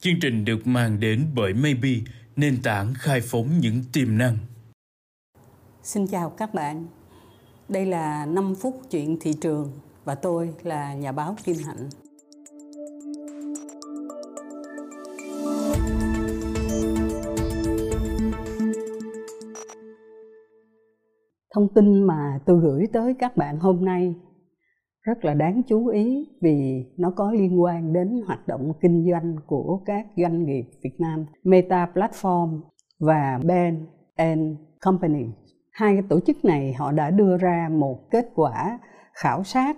Chương trình được mang đến bởi Maybe, nền tảng khai phóng những tiềm năng. Xin chào các bạn. Đây là 5 phút chuyện thị trường và tôi là nhà báo Kim Hạnh. Thông tin mà tôi gửi tới các bạn hôm nay rất là đáng chú ý vì nó có liên quan đến hoạt động kinh doanh của các doanh nghiệp Việt Nam, Meta Platform và Ben and Company. Hai cái tổ chức này họ đã đưa ra một kết quả khảo sát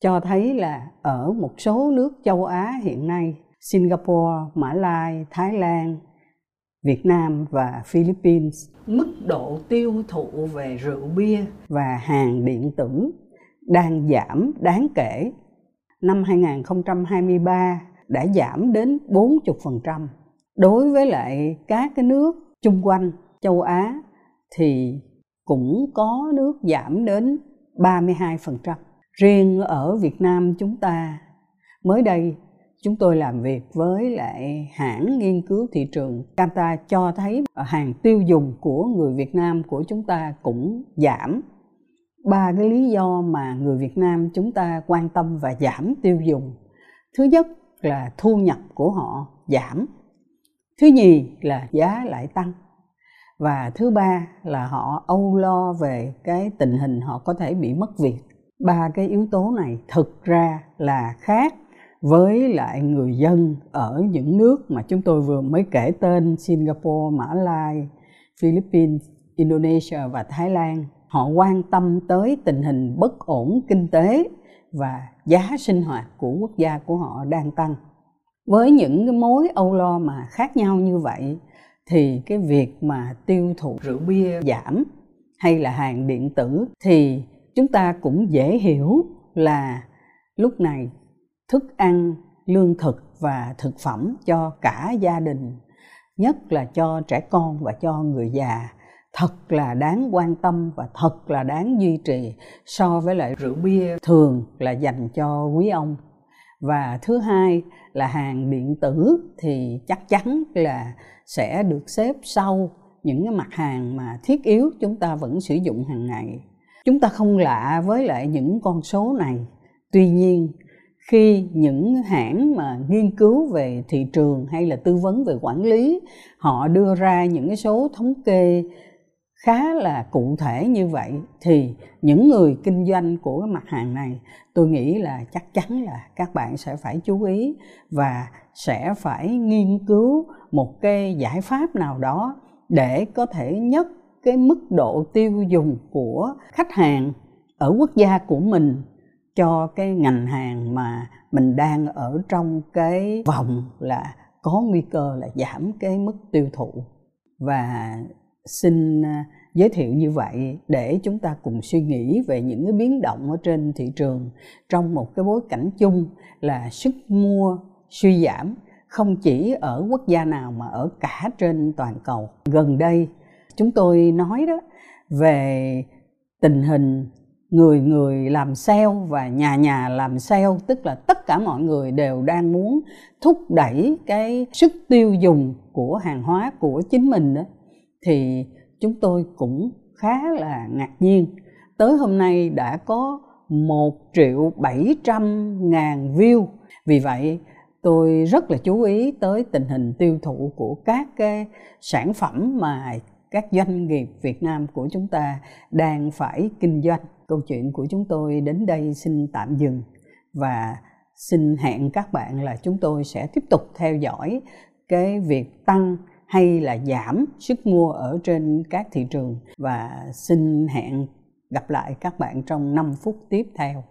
cho thấy là ở một số nước châu Á hiện nay, Singapore, Mã Lai, Thái Lan, Việt Nam và Philippines, mức độ tiêu thụ về rượu bia và hàng điện tử đang giảm đáng kể. Năm 2023 đã giảm đến 40%. Đối với lại các cái nước chung quanh châu Á thì cũng có nước giảm đến 32%. Riêng ở Việt Nam chúng ta, mới đây chúng tôi làm việc với lại hãng nghiên cứu thị trường Canta cho thấy hàng tiêu dùng của người Việt Nam của chúng ta cũng giảm ba cái lý do mà người Việt Nam chúng ta quan tâm và giảm tiêu dùng. Thứ nhất là thu nhập của họ giảm. Thứ nhì là giá lại tăng. Và thứ ba là họ âu lo về cái tình hình họ có thể bị mất việc. Ba cái yếu tố này thực ra là khác với lại người dân ở những nước mà chúng tôi vừa mới kể tên Singapore, Mã Lai, Philippines, Indonesia và Thái Lan họ quan tâm tới tình hình bất ổn kinh tế và giá sinh hoạt của quốc gia của họ đang tăng. Với những cái mối âu lo mà khác nhau như vậy, thì cái việc mà tiêu thụ rượu bia giảm hay là hàng điện tử thì chúng ta cũng dễ hiểu là lúc này thức ăn lương thực và thực phẩm cho cả gia đình, nhất là cho trẻ con và cho người già thật là đáng quan tâm và thật là đáng duy trì so với lại rượu bia thường là dành cho quý ông. Và thứ hai là hàng điện tử thì chắc chắn là sẽ được xếp sau những cái mặt hàng mà thiết yếu chúng ta vẫn sử dụng hàng ngày. Chúng ta không lạ với lại những con số này. Tuy nhiên, khi những hãng mà nghiên cứu về thị trường hay là tư vấn về quản lý, họ đưa ra những cái số thống kê khá là cụ thể như vậy thì những người kinh doanh của cái mặt hàng này, tôi nghĩ là chắc chắn là các bạn sẽ phải chú ý và sẽ phải nghiên cứu một cái giải pháp nào đó để có thể nhất cái mức độ tiêu dùng của khách hàng ở quốc gia của mình cho cái ngành hàng mà mình đang ở trong cái vòng là có nguy cơ là giảm cái mức tiêu thụ. Và xin à, giới thiệu như vậy để chúng ta cùng suy nghĩ về những cái biến động ở trên thị trường trong một cái bối cảnh chung là sức mua suy giảm, không chỉ ở quốc gia nào mà ở cả trên toàn cầu. Gần đây, chúng tôi nói đó, về tình hình người người làm sale và nhà nhà làm sale, tức là tất cả mọi người đều đang muốn thúc đẩy cái sức tiêu dùng của hàng hóa của chính mình đó thì chúng tôi cũng khá là ngạc nhiên tới hôm nay đã có một triệu bảy trăm ngàn view vì vậy, tôi rất là chú ý tới tình hình tiêu thụ của các cái sản phẩm mà các doanh nghiệp Việt Nam của chúng ta đang phải kinh doanh. Câu chuyện của chúng tôi đến đây xin tạm dừng và xin hẹn các bạn là chúng tôi sẽ tiếp tục theo dõi cái việc tăng hay là giảm sức mua ở trên các thị trường? Và xin hẹn gặp lại các bạn trong 5 phút tiếp theo.